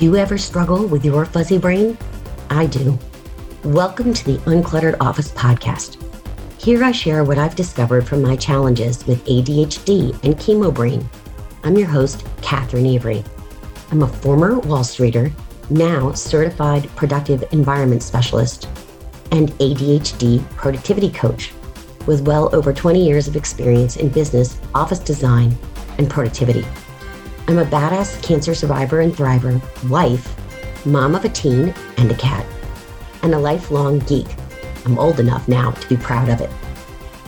You ever struggle with your fuzzy brain? I do. Welcome to the Uncluttered Office podcast. Here I share what I've discovered from my challenges with ADHD and chemo brain. I'm your host, Catherine Avery. I'm a former Wall Streeter, now certified productive environment specialist, and ADHD productivity coach with well over 20 years of experience in business, office design, and productivity. I'm a badass cancer survivor and thriver, wife, mom of a teen and a cat, and a lifelong geek. I'm old enough now to be proud of it.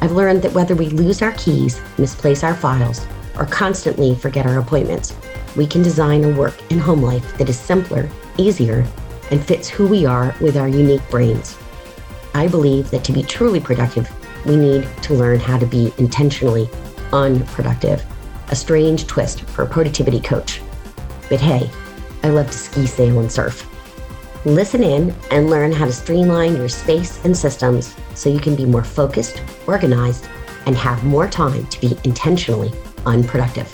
I've learned that whether we lose our keys, misplace our files, or constantly forget our appointments, we can design a work and home life that is simpler, easier, and fits who we are with our unique brains. I believe that to be truly productive, we need to learn how to be intentionally unproductive, a strange twist for a productivity coach. But hey, I love to ski, sail, and surf. Listen in and learn how to streamline your space and systems so you can be more focused, organized, and have more time to be intentionally unproductive.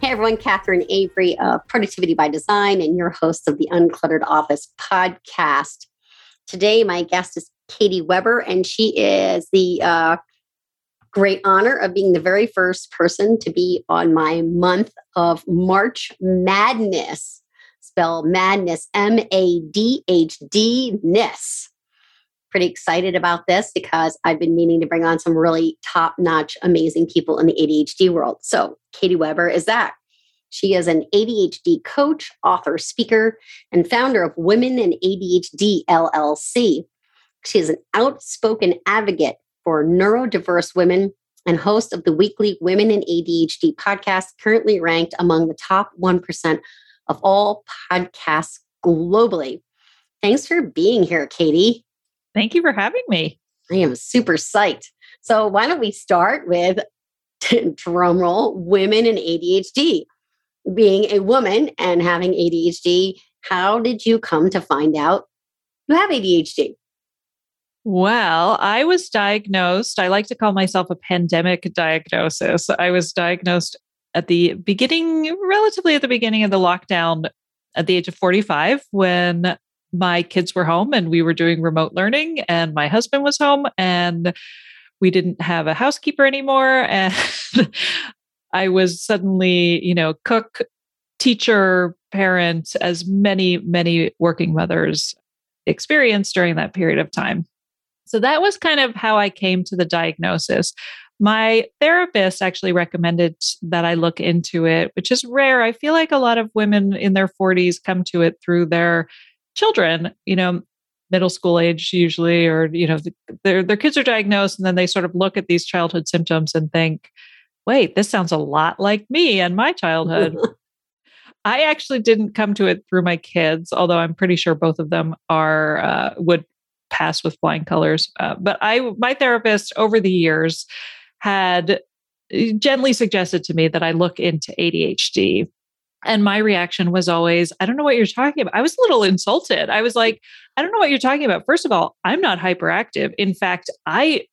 Hey everyone, Catherine Avery of Productivity by Design and your host of the Uncluttered Office podcast. Today, my guest is Katy Weber, and she is the uh, great honor of being the very first person to be on my month of March Madness. Spell madness, M A D H D ness. Pretty excited about this because I've been meaning to bring on some really top notch, amazing people in the ADHD world. So, Katy Weber is that. She is an ADHD coach, author, speaker, and founder of Women in ADHD LLC. She is an outspoken advocate for neurodiverse women and host of the weekly Women in ADHD podcast, currently ranked among the top 1% of all podcasts globally. Thanks for being here, Katy. Thank you for having me. I am super psyched. So, why don't we start with drumroll women in ADHD? Being a woman and having ADHD, how did you come to find out you have ADHD? Well, I was diagnosed. I like to call myself a pandemic diagnosis. I was diagnosed at the beginning, relatively at the beginning of the lockdown at the age of 45 when my kids were home and we were doing remote learning and my husband was home and we didn't have a housekeeper anymore and I was suddenly, you know, cook, teacher, parent as many many working mothers experienced during that period of time. So that was kind of how I came to the diagnosis. My therapist actually recommended that I look into it, which is rare. I feel like a lot of women in their 40s come to it through their children, you know, middle school age usually, or, you know, their, their kids are diagnosed and then they sort of look at these childhood symptoms and think, wait, this sounds a lot like me and my childhood. I actually didn't come to it through my kids, although I'm pretty sure both of them are uh, would pass with flying colors. Uh, but I, my therapist over the years had uh, gently suggested to me that I look into ADHD. And my reaction was always, I don't know what you're talking about. I was a little insulted. I was like, I don't know what you're talking about. First of all, I'm not hyperactive. In fact, I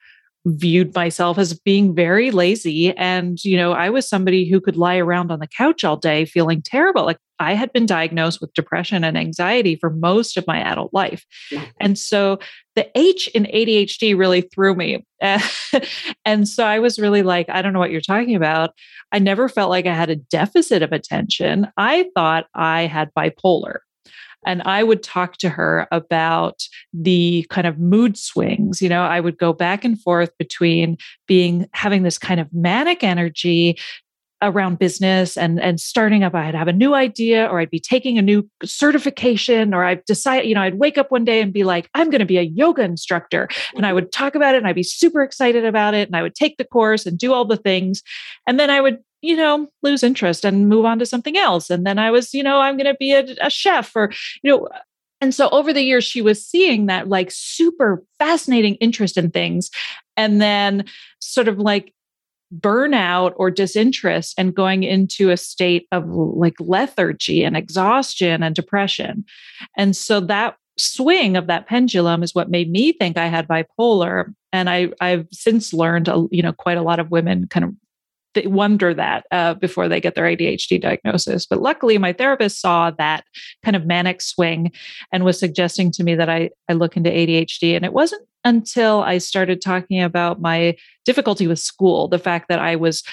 viewed myself as being very lazy. And you know i was somebody who could lie around on the couch all day feeling terrible. Like i had been diagnosed with depression and anxiety for most of my adult life. And so the h in adhd really threw me. And so i was really like i don't know what you're talking about. I never felt like i had a deficit of attention. I thought i had bipolar and I would talk to her about the kind of mood swings. You know, I would go back and forth between being having this kind of manic energy around business and and starting up i'd have a new idea or i'd be taking a new certification or i'd decide you know i'd wake up one day and be like i'm going to be a yoga instructor and i mm-hmm. would talk about it and i'd be super excited about it and i would take the course and do all the things and then i would you know, lose interest and move on to something else. And then I was, you know, I'm going to be a, a chef or, you know, and so over the years, she was seeing that like super fascinating interest in things. And then sort of like burnout or disinterest and going into a state of like lethargy and exhaustion and depression. And so that swing of that pendulum is what made me think I had bipolar. And I, I've since learned, uh, you know, quite a lot of women kind of wonder that uh, before they get their ADHD diagnosis. But luckily, my therapist saw that kind of manic swing and was suggesting to me that I, I look into ADHD. And it wasn't until I started talking about my difficulty with school, the fact that I was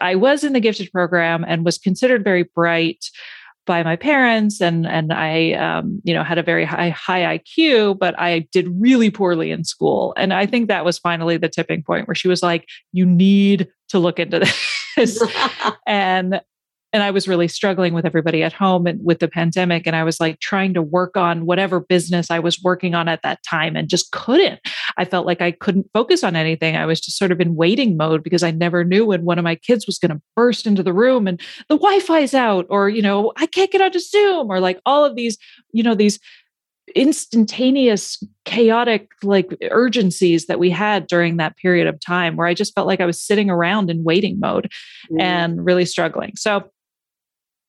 I was in the gifted program and was considered very bright by my parents and and I um, you know had a very high high IQ but I did really poorly in school. And I think that was finally the tipping point where she was like you need to look into this. And and I was really struggling with everybody at home and with the pandemic. And I was like trying to work on whatever business I was working on at that time and just couldn't. I felt like I couldn't focus on anything. I was just sort of in waiting mode because I never knew when one of my kids was going to burst into the room and the Wi Fi's out, or, you know, I can't get onto Zoom, or like all of these, you know, these instantaneous chaotic like urgencies that we had during that period of time where i just felt like i was sitting around in waiting mode mm. and really struggling so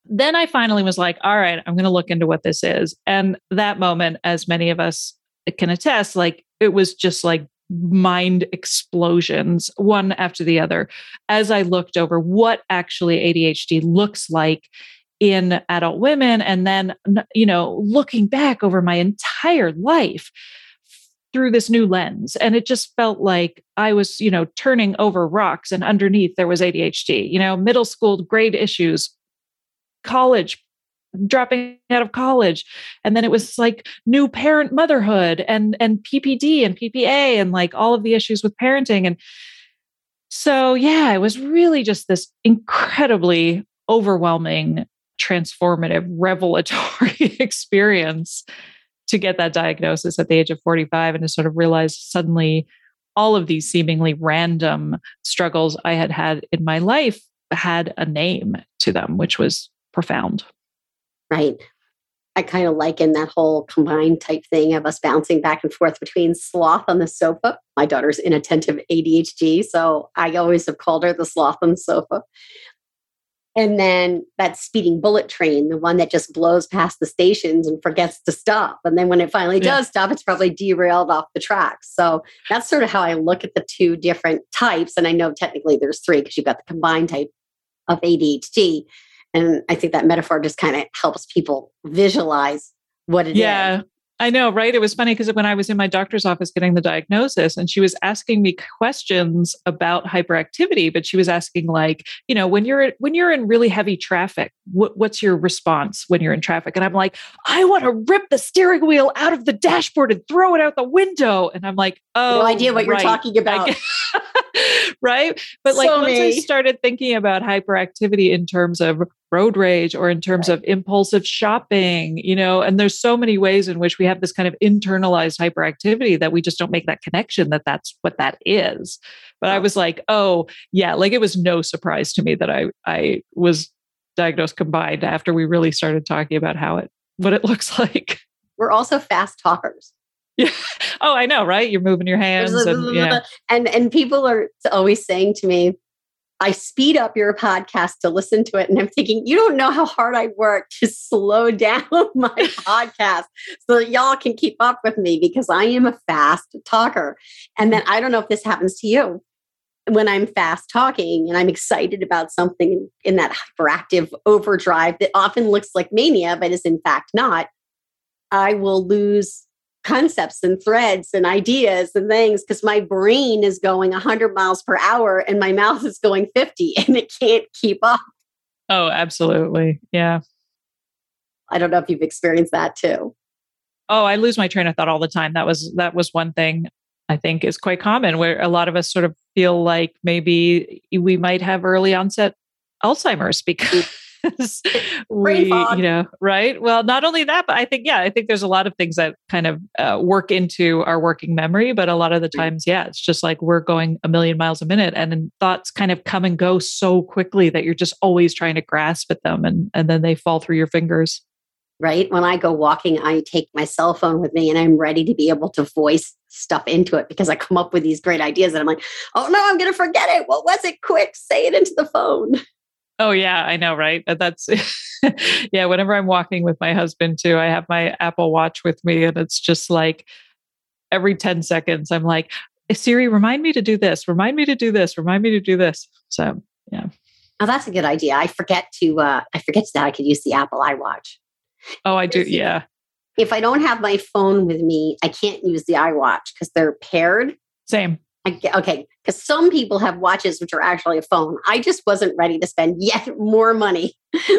then I finally was like, all right, I'm going to look into what this is. And that moment, as many of us can attest, like it was just like mind explosions, one after the other, as I looked over what actually ADHD looks like in adult women. And then, you know, looking back over my entire life through this new lens and it just felt like i was you know turning over rocks and underneath there was adhd you know middle school grade issues college dropping out of college. And then it was like new parent motherhood and and ppd and ppa and like all of the issues with parenting. And so yeah it was really just this incredibly overwhelming transformative revelatory experience to get that diagnosis at the age of 45 and to sort of realize suddenly all of these seemingly random struggles i had had in my life had a name to them which was profound. Right. I kind of liken that whole combined type thing of us bouncing back and forth between sloth on the sofa. My daughter's inattentive ADHD, so I always have called her the sloth on the sofa. And then that speeding bullet train, the one that just blows past the stations and forgets to stop. And then when it finally yeah. does stop, it's probably derailed off the tracks. So that's sort of how I look at the two different types. And I know technically there's three because you've got the combined type of ADHD. And I think that metaphor just kind of helps people visualize what it yeah. is. I know, right? It was funny because when I was in my doctor's office getting the diagnosis, and she was asking me questions about hyperactivity, but she was asking like, you know, when you're when you're in really heavy traffic, what, what's your response when you're in traffic? And I'm like, I want to rip the steering wheel out of the dashboard and throw it out the window. And I'm like, oh, no idea what right. you're talking about. right? But like so once I started thinking about hyperactivity in terms of road rage or in terms right. of impulsive shopping, you know, and there's so many ways in which we have this kind of internalized hyperactivity that we just don't make that connection that that's what that is. But I was like, oh, yeah, like it was no surprise to me that I I was diagnosed combined after we really started talking about how it what it looks like. We're also fast talkers. Yeah. Oh, I know, right? You're moving your hands. And, yeah. and and people are always saying to me, I speed up your podcast to listen to it. And I'm thinking, you don't know how hard I work to slow down my podcast so that y'all can keep up with me because I am a fast talker. And then I don't know if this happens to you. When I'm fast talking and I'm excited about something in that hyperactive overdrive that often looks like mania, but is in fact not, I will lose concepts and threads and ideas and things because my brain is going 100 miles per hour and my mouth is going 50 and it can't keep up. Oh, absolutely. Yeah. I don't know if you've experienced that too. Oh, I lose my train of thought all the time. That was that was one thing I think is quite common where a lot of us sort of feel like maybe we might have early onset Alzheimer's because because we, you know, right? Well, not only that, but I think, yeah, I think there's a lot of things that kind of uh, work into our working memory. But a lot of the times, yeah, it's just like we're going a million miles a minute, and then thoughts kind of come and go so quickly that you're just always trying to grasp at them, and and then they fall through your fingers. Right. When I go walking, I take my cell phone with me and I'm ready to be able to voice stuff into it because I come up with these great ideas and I'm like, oh no, I'm going to forget it. What was it? Quick, say it into the phone. Oh yeah, I know, right? But that's yeah, whenever I'm walking with my husband too, I have my Apple Watch with me and it's just like every 10 seconds I'm like, Siri, remind me to do this, remind me to do this, remind me to do this. So Yeah. Oh, that's a good idea. I forget to uh I forget that I could use the Apple iWatch. Oh, I do. Yeah. If I don't have my phone with me, I can't use the iWatch because they're paired. Same. I get, okay, because some people have watches which are actually a phone. I just wasn't ready to spend yet more money.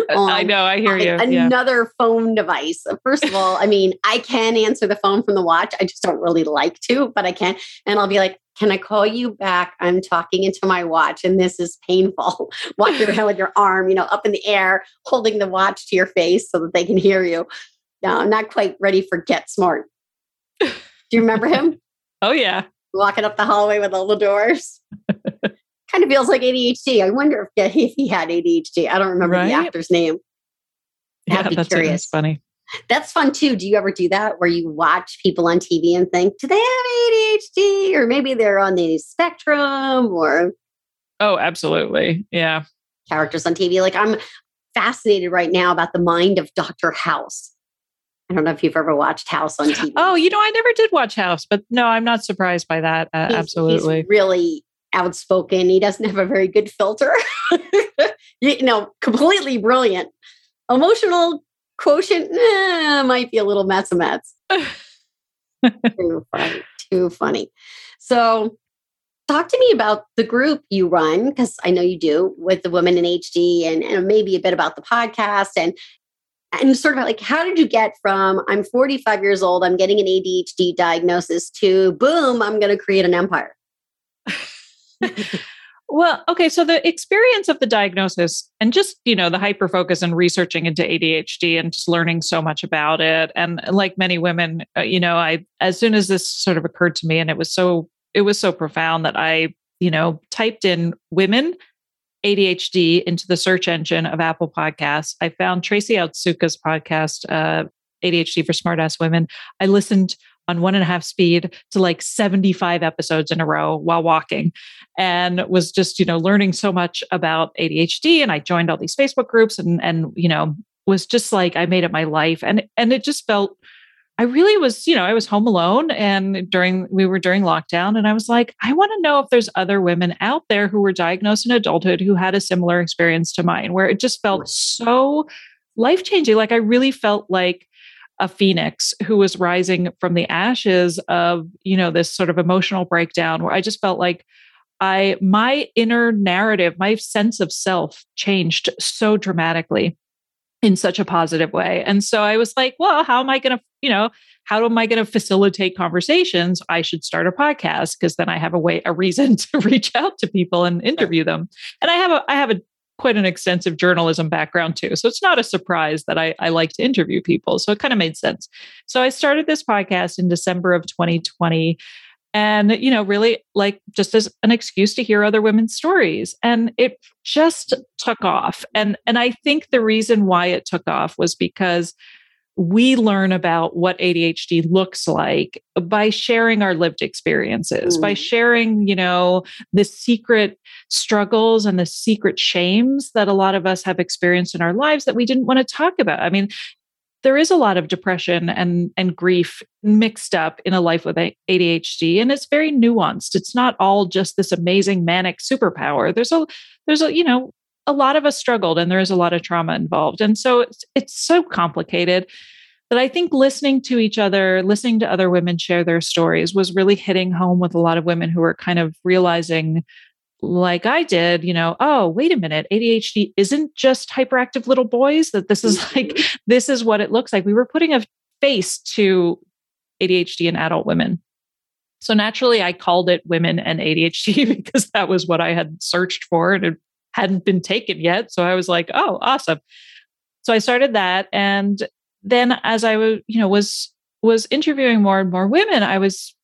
On, I know, I hear you. Another yeah. phone device. First of all, I mean, I can answer the phone from the watch. I just don't really like to, but I can. And I'll be like, can I call you back? I'm talking into my watch and this is painful. Walking around with your arm, you know, up in the air, holding the watch to your face so that they can hear you. No, I'm not quite ready for Get Smart. Do you remember him? oh, yeah walking up the hallway with all the doors. kind of feels like ADHD. I wonder if, if he had ADHD. I don't remember right? the actor's name. Yeah, that's, curious. funny. That's fun too. Do you ever do that where you watch people on TV and think, do they have ADHD? Or maybe they're on the spectrum or. Oh, absolutely. Yeah. Characters on TV. Like I'm fascinated right now about the mind of Dr. House. I don't know if you've ever watched House on TV. Oh, you know, I never did watch House, but no, I'm not surprised by that. Uh, he's, absolutely. He's really outspoken. He doesn't have a very good filter. you know, completely brilliant. Emotional quotient eh, might be a little mess of mess. too funny. Too funny. So, talk to me about the group you run because I know you do with the Women in HD, and, and maybe a bit about the podcast and and sort of like how did you get from i'm 45 years old i'm getting an adhd diagnosis to boom i'm going to create an empire? Well okay so the experience of the diagnosis and just you know the hyper focus and researching into adhd and just learning so much about it. And like many women uh, you know i as soon as this sort of occurred to me and it was so it was so profound that i you know typed in women ADHD into the search engine of Apple Podcasts. I found Tracy Otsuka's podcast, uh, ADHD for Smartass Women. I listened on one and a half speed to like 75 episodes in a row while walking and was just, you know, learning so much about ADHD. And I joined all these Facebook groups and, and, you know, was just like, I made it my life. And, and it just felt I really was, you know, I was home alone and during we were during lockdown and I was like, I want to know if there's other women out there who were diagnosed in adulthood who had a similar experience to mine where it just felt so life-changing. Like I really felt like a phoenix who was rising from the ashes of, you know, this sort of emotional breakdown where I just felt like I my inner narrative, my sense of self changed so dramatically in such a positive way. And so I was like, well, how am I going to, you know, how am I going to facilitate conversations? I should start a podcast because then I have a way, a reason to reach out to people and interview them. And I have a, I have a quite an extensive journalism background too. So it's not a surprise that I, I like to interview people. So it kind of made sense. So I started this podcast in December of 2020 and you know really like just as an excuse to hear other women's stories and it just took off and and i think the reason why it took off was because we learn about what ADHD looks like by sharing our lived experiences, mm. by sharing, you know, the secret struggles and the secret shames that a lot of us have experienced in our lives that we didn't want to talk about. I mean, there is a lot of depression and and grief mixed up in a life with ADHD and it's very nuanced. It's not all just this amazing manic superpower. There's a there's a you know a lot of us struggled and there is a lot of trauma involved. And so it's it's so complicated that I think listening to each other, listening to other women share their stories was really hitting home with a lot of women who are kind of realizing like I did, you know, oh, wait a minute, ADHD isn't just hyperactive little boys, that this is like, mm-hmm. this is what it looks like. We were putting a face to ADHD in adult women. So naturally, I called it women and ADHD because that was what I had searched for and it hadn't been taken yet. So I was like, oh, awesome. So I started that. And then as I was, you know, was was interviewing more and more women, I was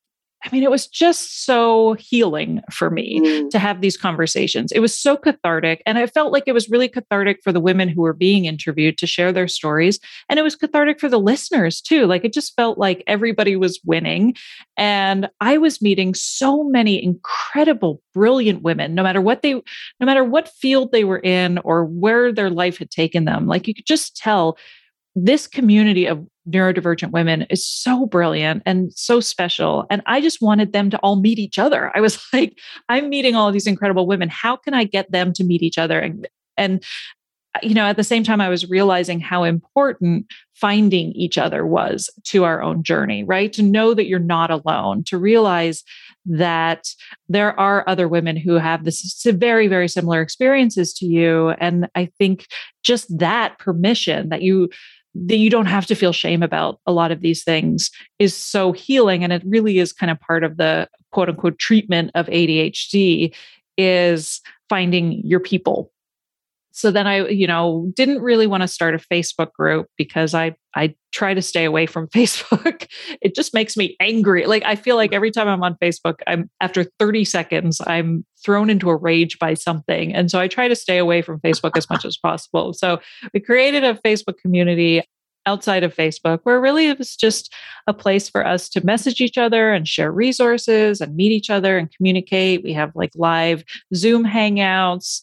I mean, it was just so healing for me mm. to have these conversations. It was so cathartic. And I felt like it was really cathartic for the women who were being interviewed to share their stories. And it was cathartic for the listeners too. Like it just felt like everybody was winning. And I was meeting so many incredible, brilliant women, no matter what they, no matter what field they were in or where their life had taken them. Like you could just tell this community of neurodivergent women is so brilliant and so special. And I just wanted them to all meet each other. I was like, I'm meeting all these incredible women. How can I get them to meet each other? And, and uh, you know, at the same time, I was realizing how important finding each other was to our own journey, right? To know that you're not alone, to realize that there are other women who have this very, very similar experiences to you. And I think just that permission that you that you don't have to feel shame about a lot of these things is so healing and it really is kind of part of the quote unquote treatment of ADHD is finding your people. So then I, you know, didn't really want to start a Facebook group because I I try to stay away from Facebook. it just makes me angry. Like I feel like every time I'm on Facebook, I'm after 30 seconds, I'm thrown into a rage by something. And so I try to stay away from Facebook as much as possible. So we created a Facebook community outside of Facebook where really it was just a place for us to message each other and share resources and meet each other and communicate. We have like live Zoom hangouts.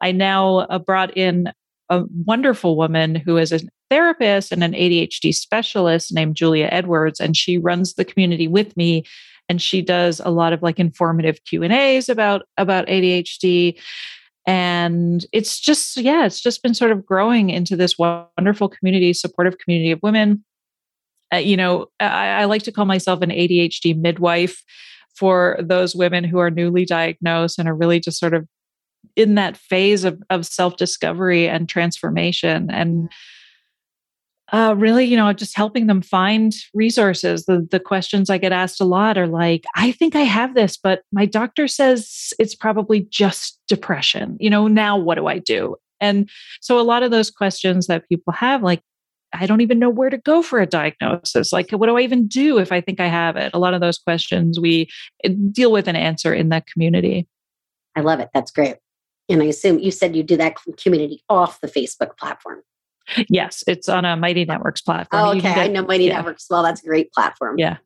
I now uh, brought in a wonderful woman who is a therapist and an ADHD specialist named Julia Edwards, and she runs the community with me. And she does a lot of like informative Q and A's about about ADHD, and it's just yeah, it's just been sort of growing into this wonderful community, supportive community of women. Uh, you know, I, I like to call myself an ADHD midwife for those women who are newly diagnosed and are really just sort of in that phase of, of self-discovery and transformation and uh, really you know just helping them find resources the, the questions i get asked a lot are like i think i have this but my doctor says it's probably just depression you know now what do i do and so a lot of those questions that people have like I don't even know where to go for a diagnosis. Like, what do I even do if I think I have it? A lot of those questions we eh, deal with and answer in that community. I love it. That's great. And I assume you said you do that community off the Facebook platform. Yes, it's on a Mighty Networks platform. Oh, okay, get, I know Mighty yeah. Networks well. That's a great platform. Yeah.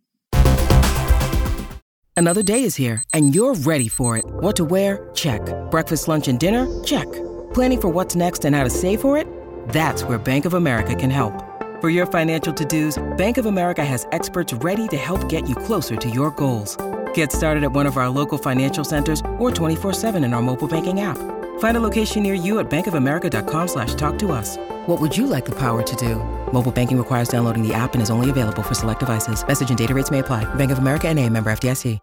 Another day is here, and you're ready for it. What to wear? Check. Breakfast, lunch, and dinner? Check. Planning for what's next and how to save for it? That's where Bank of America can help. For your financial to-dos, Bank of America has experts ready to help get you closer to your goals. Get started at one of our local financial centers or 24-7 in our mobile banking app. Find a location near you at bankofamerica.com slash talk to us. What would you like the power to do? Mobile banking requires downloading the app and is only available for select devices. Message and data rates may apply. Bank of America and a member FDIC.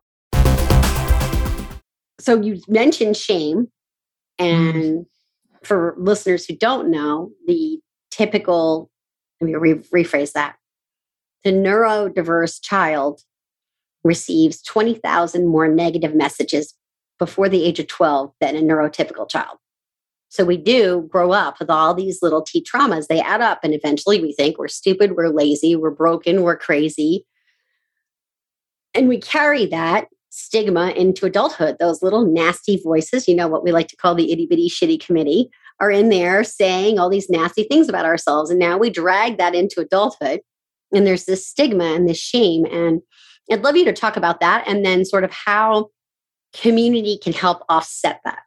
So you mentioned shame. And mm. for listeners who don't know, the typical, let me re- rephrase that. The neurodiverse child receives 20,000 more negative messages before the age of 12 than a neurotypical child. So we do grow up with all these little T traumas. They add up, and eventually we think we're stupid, we're lazy, we're broken, we're crazy. And we carry that stigma into adulthood. Those little nasty voices, you know, what we like to call the itty bitty shitty committee, are in there saying all these nasty things about ourselves. And now we drag that into adulthood. And there's this stigma and this shame. And I'd love you to talk about that and then sort of how community can help offset that.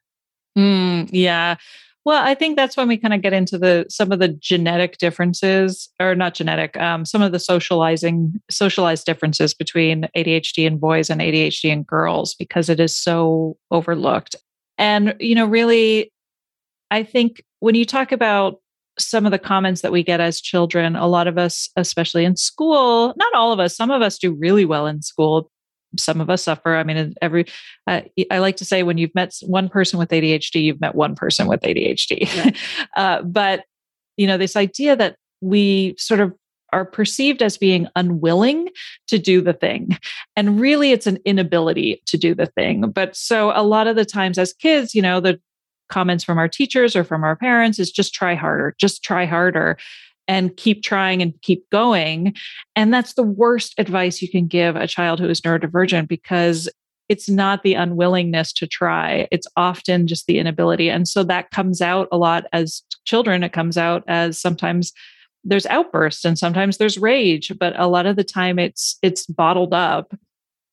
Mm, yeah. Well, I think that's when we kind of get into the some of the genetic differences, or not genetic, um, some of the socializing socialized differences between ADHD in boys and ADHD in girls because it is so overlooked. And you know, really, I think when you talk about some of the comments that we get as children, a lot of us, especially in school, not all of us, some of us do really well in school. Some of us suffer. I mean, every, uh, I like to say when you've met one person with ADHD, you've met one person with ADHD. Yeah. uh, but, you know, this idea that we sort of are perceived as being unwilling to do the thing. And really, it's an inability to do the thing. But so a lot of the times as kids, you know, the comments from our teachers or from our parents is just try harder, just try harder and keep trying and keep going. And that's the worst advice you can give a child who is neurodivergent because it's not the unwillingness to try, it's often just the inability. And so that comes out a lot as children. It comes out as sometimes there's outbursts and sometimes there's rage, but a lot of the time it's it's bottled up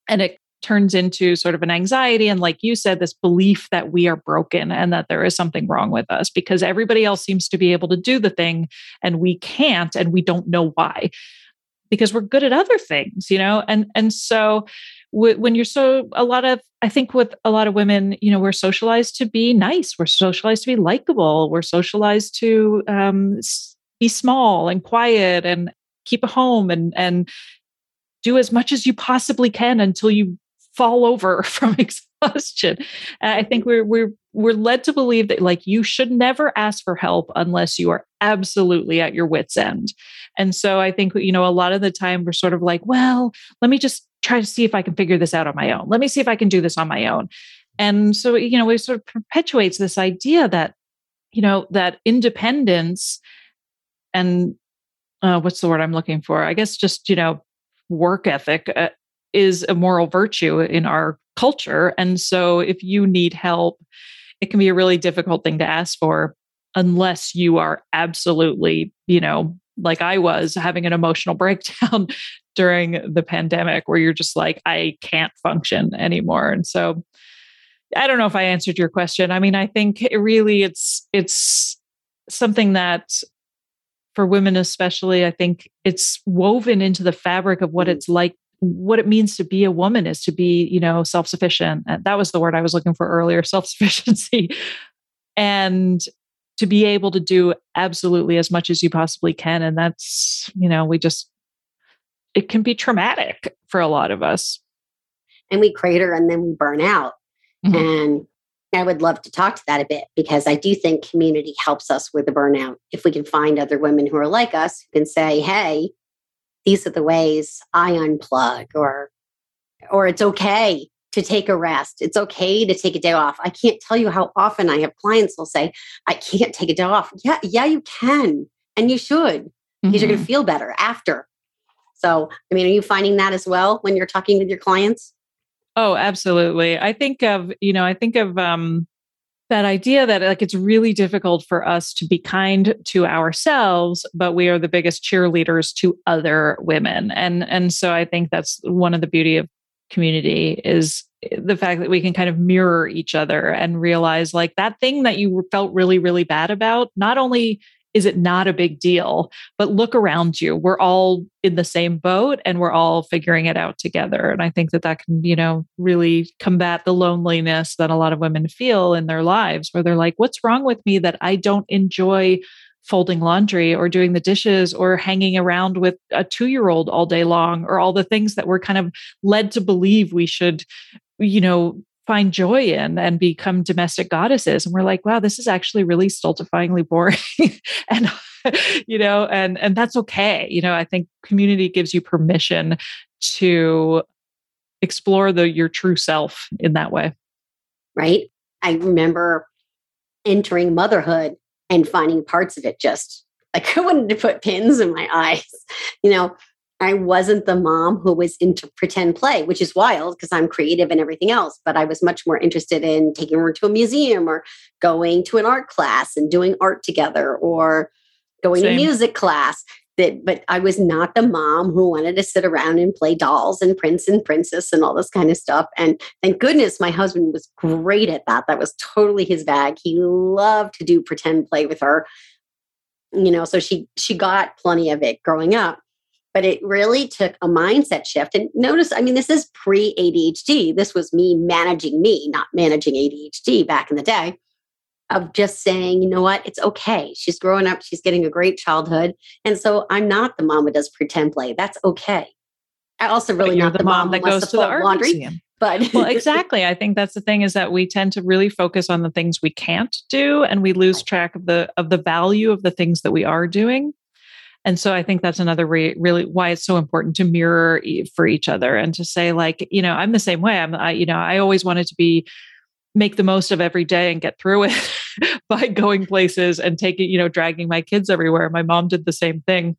and it turns into sort of an anxiety and like you said this belief that we are broken and that there is something wrong with us because everybody else seems to be able to do the thing and we can't and we don't know why because we're good at other things you know? And and so when you're so a lot of i think with a lot of women you know we're socialized to be nice we're socialized to be likable we're socialized to um, be small and quiet and keep a home and and do as much as you possibly can until you fall over from exhaustion. I think we're we're we're led to believe that like you should never ask for help unless you are absolutely at your wits end. And so I think you know a lot of the time we're sort of like, well, let me just try to see if I can figure this out on my own. Let me see if I can do this on my own. And so you know, it sort of perpetuates this idea that you know that independence and uh, what's the word I'm looking for? I guess just you know work ethic uh, is a moral virtue in our culture. And so if you need help, it can be a really difficult thing to ask for unless you are absolutely, you know, like I was having an emotional breakdown during the pandemic where you're just like, I can't function anymore. And so I don't know if I answered your question. I mean, I think it really it's it's something that for women especially, I think it's woven into the fabric of what mm. it's like what it means to be a woman is to be you know self-sufficient. That was the word i was looking for earlier self-sufficiency. And to be able to do absolutely as much as you possibly can. And that's you know we just it can be traumatic for a lot of us. And we crater and then we burn out. Mm-hmm. and i would love to talk to that a bit because i do think community helps us with the burnout. If we can find other women who are like us who can say hey these are the ways I unplug or or it's okay to take a rest. It's okay to take a day off. I can't tell you how often I have clients will say, I can't take a day off. Yeah, yeah, you can. And you should because mm-hmm. you're going to feel better after. So, I mean, are you finding that as well when you're talking with your clients? Oh, absolutely. I think of, you know, I think of um that idea that like it's really difficult for us to be kind to ourselves but we are the biggest cheerleaders to other women. And and so i think that's one of the beauty of community is eh, the fact that we can kind of mirror each other and realize like that thing that you felt really really bad about not only is it not a big deal? But look around you. We're all in the same boat and we're all figuring it out together. And I think that that can, you know, really combat the loneliness that a lot of women feel in their lives where they're like, what's wrong with me that I don't enjoy folding laundry or doing the dishes or hanging around with a two year old all day long or all the things that we're kind of led to believe we should you know find joy in and become domestic goddesses. And we're like wow this is actually really stultifyingly boring. And you know and and that's okay. You know i think community gives you permission to explore the your true self in that way. Right? I remember entering motherhood and finding parts of it just like i wanted to put pins in my eyes you know I wasn't the mom who was into pretend play, which is wild because I'm creative and everything else. But I was much more interested in taking her to a museum or going to an art class and doing art together or going Same. to music class. That, but I was not the mom who wanted to sit around and play dolls and prince and princess and all this kind of stuff. And thank goodness my husband was great at that. That was totally his bag. He loved to do pretend play with her. You know, so she she got plenty of it growing up but it really took a mindset shift. And notice, I mean, this is pre ADHD. This was me managing me, not managing ADHD back in the day, of just saying, you know what, it's okay. She's growing up, she's getting a great childhood. And so I'm not the mom who does pretend play. That's okay. I also really not the, the mom, mom that goes to the art laundry. Museum. But well, exactly. I think that's the thing is that we tend to really focus on the things we can't do and we lose track of the of the value of the things that we are doing. And so I think that's another re- really why it's so important to mirror for each other and to say like, you know, I'm the same way. I'm, I, you know, I always wanted to be make the most of every day and get through it by going places and taking, you know, dragging my kids everywhere. My mom did the same thing.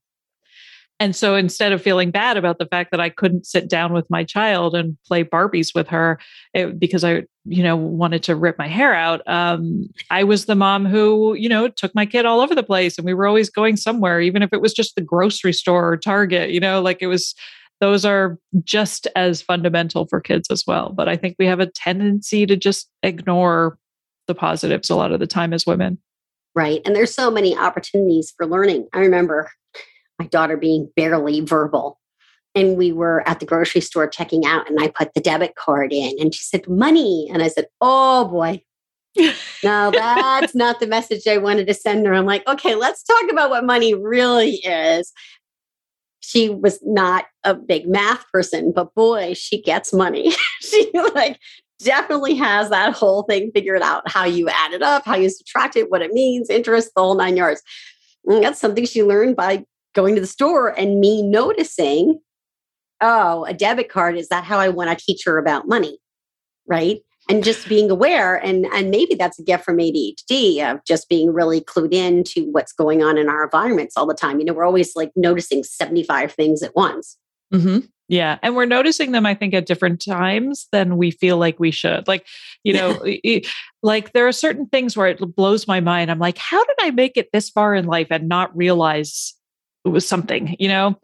And so instead of feeling bad about the fact that I couldn't sit down with my child and play Barbies with her it, because I, you know, wanted to rip my hair out, um, I was the mom who, you know, took my kid all over the place and we were always going somewhere, even if it was just the grocery store or Target, you know, like it was those are just as fundamental for kids as well. But I think we have a tendency to just ignore the positives a lot of the time as women. Right. And there's so many opportunities for learning. I remember my daughter being barely verbal. And we were at the grocery store checking out, and I put the debit card in, and she said, Money. And I said, Oh boy, no, that's not the message I wanted to send her. I'm like, okay, let's talk about what money really is. She was not a big math person, but boy, she gets money. she like definitely has that whole thing figured out how you add it up, how you subtract it, what it means, interest, the whole nine yards. And that's something she learned by going to the store and me noticing, oh, a debit card, is that how I want to teach her about money? Right. And just being aware, and, and maybe that's a gift from ADHD of just being really clued in to what's going on in our environments all the time. You know, we're always like noticing 75 things at once. Mm-hmm. Yeah. And we're noticing them, I think, at different times than we feel like we should. Like, you know, like there are certain things where it blows my mind. I'm like, how did I make it this far in life and not realize it was something, you know?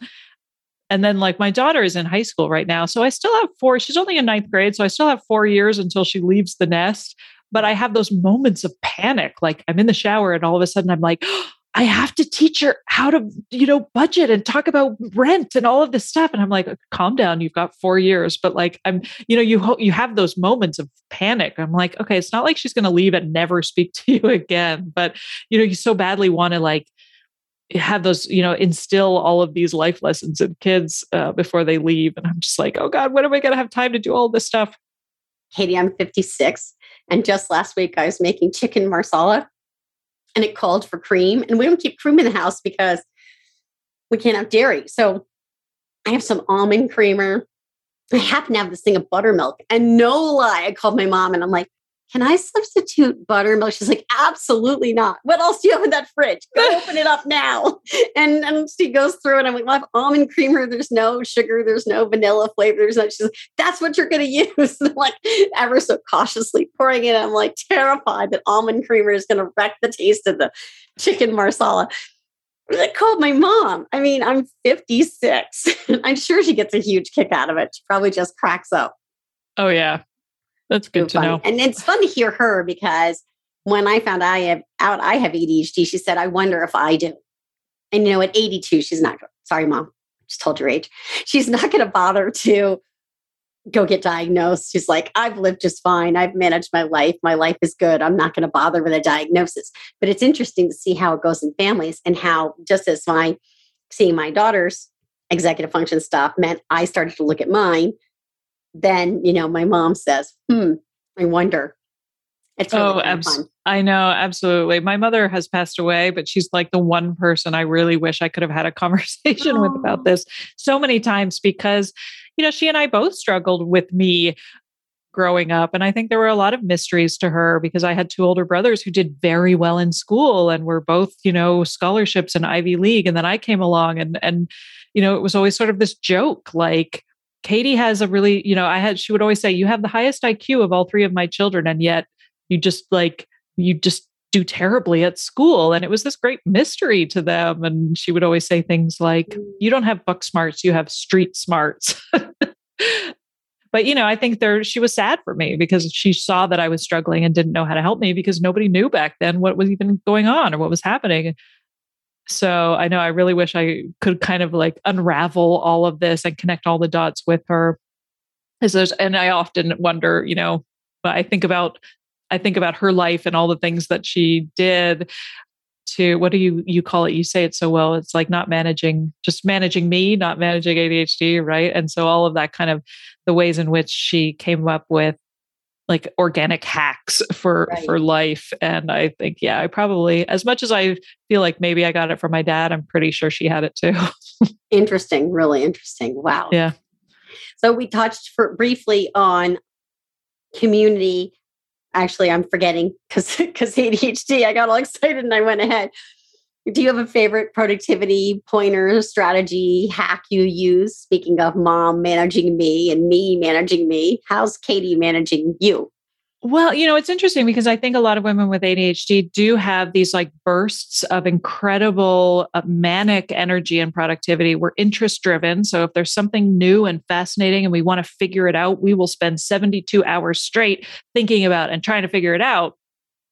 And then, like, my daughter is in high school right now. So I still have four, she's only in ninth grade. So I still have four years until she leaves the nest. But I have those moments of panic. Like, I'm in the shower and all of a sudden I'm like, I have to teach her how to, you know, budget and talk about rent and all of this stuff. And I'm like, calm down. You've got four years. But like, I'm, you know, you you have those moments of panic. I'm like, okay, it's not like she's going to leave and never speak to you again. But you know, you so badly want to like have those, you know, instill all of these life lessons in kids uh, before they leave. And I'm just like, oh God, when am I going to have time to do all this stuff? Katy, I'm 56. And just last week, I was making chicken marsala and it called for cream. And we don't keep cream in the house because we can't have dairy. So I have some almond creamer. I happen to have this thing of buttermilk. And no lie, I called my mom and I'm like, can I substitute buttermilk? She's like, absolutely not. What else do you have in that fridge? Go open it up now. And, and she goes through and I'm like, well, I have almond creamer. There's no sugar. There's no vanilla flavor. There's no, she's like, that's what you're going to use. And like ever so cautiously pouring it. I'm like terrified that almond creamer is going to wreck the taste of the chicken marsala. I called my mom. I mean, I'm 56. I'm sure she gets a huge kick out of it. She probably just cracks up. Oh, yeah. That's good to know. And it's fun to hear her because when I found I have out I have ADHD, she said, I wonder if I do. And you know, at 82, she's not sorry, mom, just told your age. She's not going to bother to go get diagnosed. She's like, I've lived just fine. I've managed my life. My life is good. I'm not going to bother with a diagnosis. But it's interesting to see how it goes in families and how just as my seeing my daughter's executive function stuff meant I started to look at mine then you know my mom says hmm i wonder. It's really oh abs- i know absolutely. My mother has passed away but she's like the one person i really wish i could have had a conversation oh. with about this so many times because you know she and i both struggled with me growing up and i think there were a lot of mysteries to her because i had two older brothers who did very well in school and were both you know scholarships in ivy league and then i came along and and you know it was always sort of this joke like Katy has a really, you know, I had, she would always say, you have the highest IQ of all three of my children. And yet you just like, you just do terribly at school. And it was this great mystery to them. And she would always say things like, mm. you don't have book smarts, you have street smarts. but you know i think there she was sad for me because she saw that i was struggling and didn't know how to help me because nobody knew back then what was even going on or what was happening so I know I really wish I could kind of like unravel all of this and connect all the dots with her. And I often wonder, you know, but I think about I think about her life and all the things that she did to what do you you call it? You say it so well. It's like not managing, just managing me, not managing ADHD, right? And so all of that kind of the ways in which she came up with like organic hacks for right. for life and i think yeah i probably as much as i feel like maybe i got it from my dad i'm pretty sure she had it too. Interesting really interesting wow. Yeah. So we touched for briefly on community actually i'm forgetting because because adhd i got all excited and i went ahead do you have a favorite productivity pointer strategy hack you use? Speaking of mom managing me and me managing me, how's Katy managing you? Well, you know, it's interesting because I think a lot of women with ADHD do have these like bursts of incredible uh, manic energy and productivity. We're interest driven. So if there's something new and fascinating and we want to figure it out, we will spend 72 hours straight thinking about and trying to figure it out.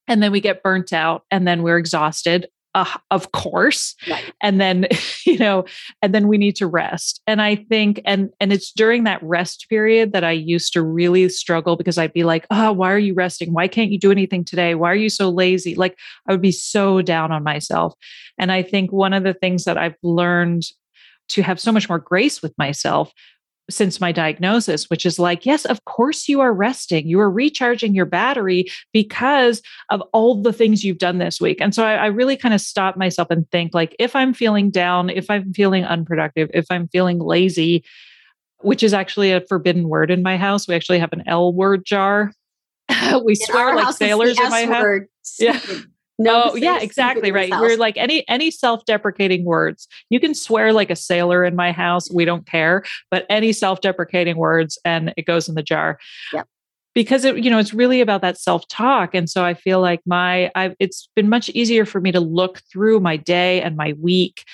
And then we get burnt out and then we're exhausted uh, of course right. and then you know and then we need to rest. And i think and and it's during that rest period that i used to really struggle because i'd be like oh why are you resting? Why can't you do anything today? Why are you so lazy? Like i would be so down on myself. And i think one of the things that i've learned to have so much more grace with myself since my diagnosis, which is like, yes, of course you are resting. You are recharging your battery because of all the things you've done this week. And so I, I really kind of stop myself and think like, if I'm feeling down, if I'm feeling unproductive, if I'm feeling lazy, which is actually a forbidden word in my house. We actually have an L word jar. we in swear like sailors in my house. Yeah. No, oh, yeah, exactly right. We're like any any self-deprecating words. You can swear like a sailor in my house. We don't care, but any self-deprecating words and it goes in the jar. Yeah. Because it, you know, it's really about that self-talk. And so I feel like my I've it's been much easier for me to look through my day and my week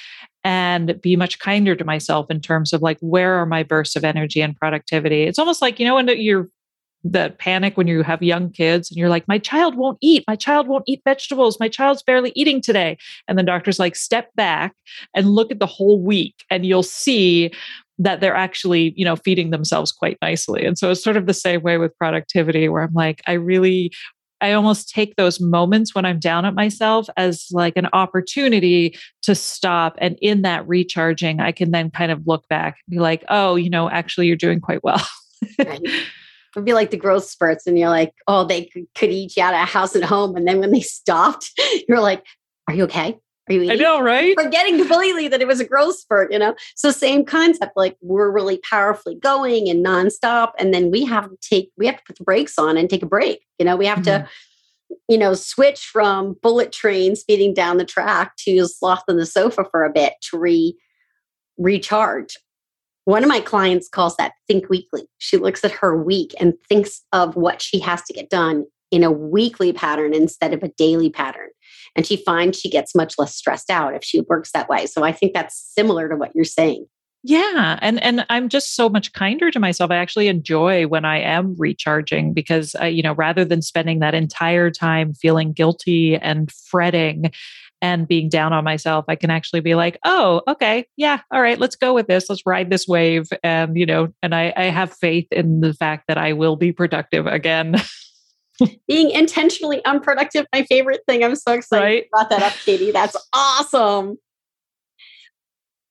and be much kinder to myself in terms of like where are my bursts of energy and productivity. It's almost like, you know, when you're the panic when you have young kids and you're like, my child won't eat. My child won't eat vegetables. My child's barely eating today. And the doctor's like, step back and look at the whole week, and you'll see that they're actually, you know, feeding themselves quite nicely. And so it's sort of the same way with productivity, where I'm like, I really I almost take those moments when I'm down at myself as like an opportunity to stop. And in that recharging, I can then kind of look back and be like, oh, you know, actually, you're doing quite well. right would be like the growth spurts and you're like oh they could, eat you out of a house and home and then when they stopped you're like are you okay are you eating? I know, right? Forgetting completely that it was a growth spurt, you know? So same concept, like we're really powerfully going and nonstop. And then we have to take, we have to put the brakes on and take a break. You know, we have mm-hmm. to, you know, switch from bullet train speeding down the track to sloth on the sofa for a bit to re recharge. One of my clients calls that think weekly. She looks at her week and thinks of what she has to get done in a weekly pattern instead of a daily pattern. And she finds she gets much less stressed out if she works that way. So I think that's similar to what you're saying. Yeah, and and I'm just so much kinder to myself. I actually enjoy when I am recharging because I, you know, rather than spending that entire time feeling guilty and fretting and being down on myself, I can actually be like, oh, okay, yeah, all right, let's go with this. Let's ride this wave. And, you know, and I, I have faith in the fact that I will be productive again. being intentionally unproductive, my favorite thing. I'm so excited right? you brought that up, Katy. That's awesome.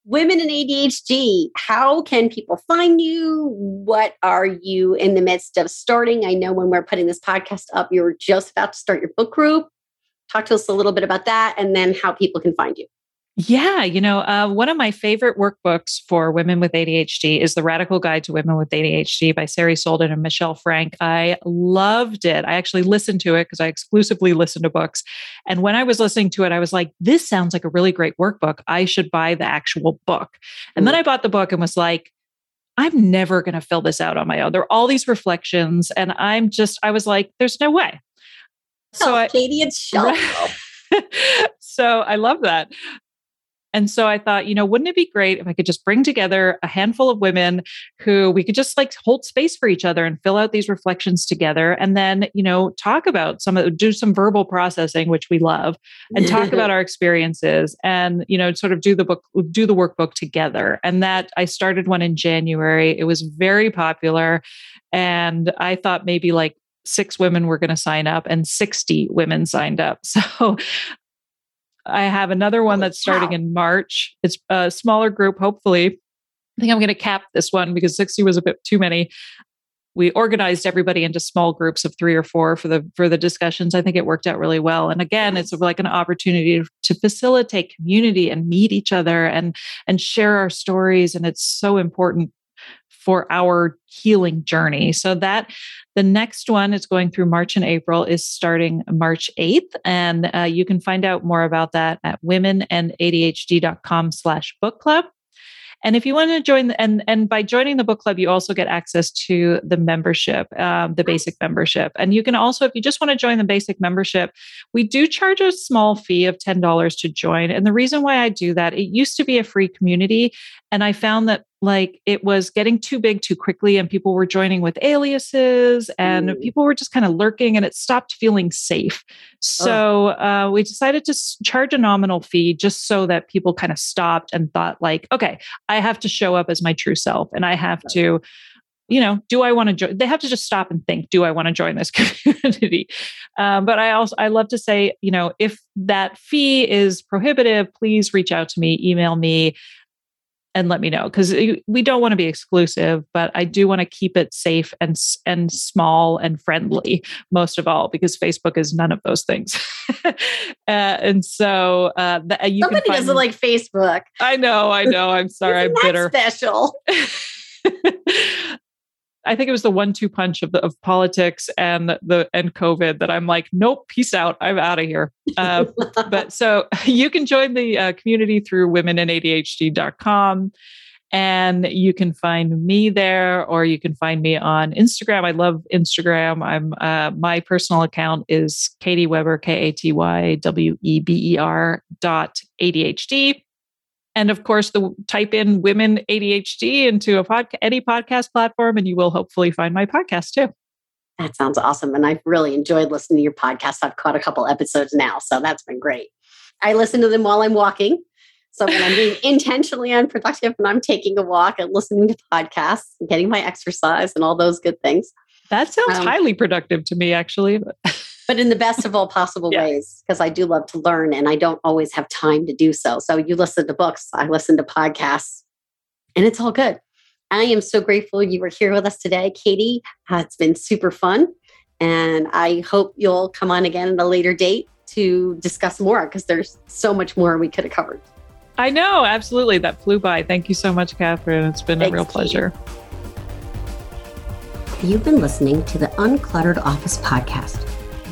Women in ADHD, how can people find you? What are you in the midst of starting? I know when we're putting this podcast up, you're just about to start your book group. Talk to us a little bit about that and then how people can find you. Yeah, you know, uh, one of my favorite workbooks for women with ADHD is The Radical Guide to Women with ADHD by Sari Solden and Michelle Frank. I loved it. I actually listened to it because I exclusively listen to books. And when I was listening to it, I was like, this sounds like a really great workbook. I should buy the actual book. And then I bought the book and was like, I'm never going to fill this out on my own. There are all these reflections, and I'm just, I was like, there's no way so oh, I, Katy, it's so I love that. And so I thought, you know, wouldn't it be great if I could just bring together a handful of women who we could just like hold space for each other and fill out these reflections together and then, you know, talk about some of do some verbal processing, which we love, and talk about our experiences and, you know, sort of do the book, do the workbook together. And that I started one in January. It was very popular. And I thought maybe like six women were going to sign up and 60 women signed up. So I have another one that's starting in March. It's a smaller group, hopefully. I think I'm going to cap this one because 60 was a bit too many. We organized everybody into small groups of three or four for the for the discussions. I think it worked out really well. And again, it's like an opportunity to facilitate community and meet each other and and share our stories. And it's so important for our healing journey. So that the next one is going through March and April is starting March 8th. And uh, you can find out more about that at womenandadhd.com slash book club. And if you want to join, and and by joining the book club, you also get access to the membership, um, the basic membership. And you can also, if you just want to join the basic membership, we do charge a small fee of ten dollars to join. And the reason why I do that, it used to be a free community, and I found that like it was getting too big too quickly and people were joining with aliases and people were just kind of lurking and it stopped feeling safe. So oh. uh, we decided to charge a nominal fee just so that people kind of stopped and thought like okay i have to show up as my true self and i have to you know do i want to join they have to just stop and think do i want to join this community? Um, but i also i love to say you know if that fee is prohibitive please reach out to me email me and let me know because we don't want to be exclusive but i do want to keep it safe and and small and friendly most of all because facebook is none of those things. Uh, and so uh, the, you somebody doesn't like facebook. I know i know i'm sorry i'm bitter. special I think it was the one-two punch of the of politics and the and COVID that I'm like, nope, peace out, I'm out of here. Uh, but so you can join the uh, community through womenandadhd.com. And you can find me there, or you can find me on Instagram. I love Instagram. I'm uh, my personal account is Katy Weber, K A T Y W E B E R dot ADHD. And of course, the type in women ADHD into a podcast, any podcast platform, and you will hopefully find my podcast too. That sounds awesome. And I've really enjoyed listening to your podcast. I've caught a couple episodes now, so that's been great. I listen to them while I'm walking. So when I'm being intentionally unproductive and I'm taking a walk and listening to podcasts and getting my exercise and all those good things. That sounds um, highly productive to me, actually. but in the best of all possible yeah. ways because I do love to learn and I don't always have time to do so. So you listen to books, I listen to podcasts, and it's all good. I am so grateful you were here with us today, Katy. Uh, it's been super fun. And I hope you'll come on again at a later date to discuss more because there's so much more we could have covered. I know, absolutely. That flew by. Thank you so much, Catherine. It's been Thanks, a real pleasure. You've been listening to the Uncluttered Office Podcast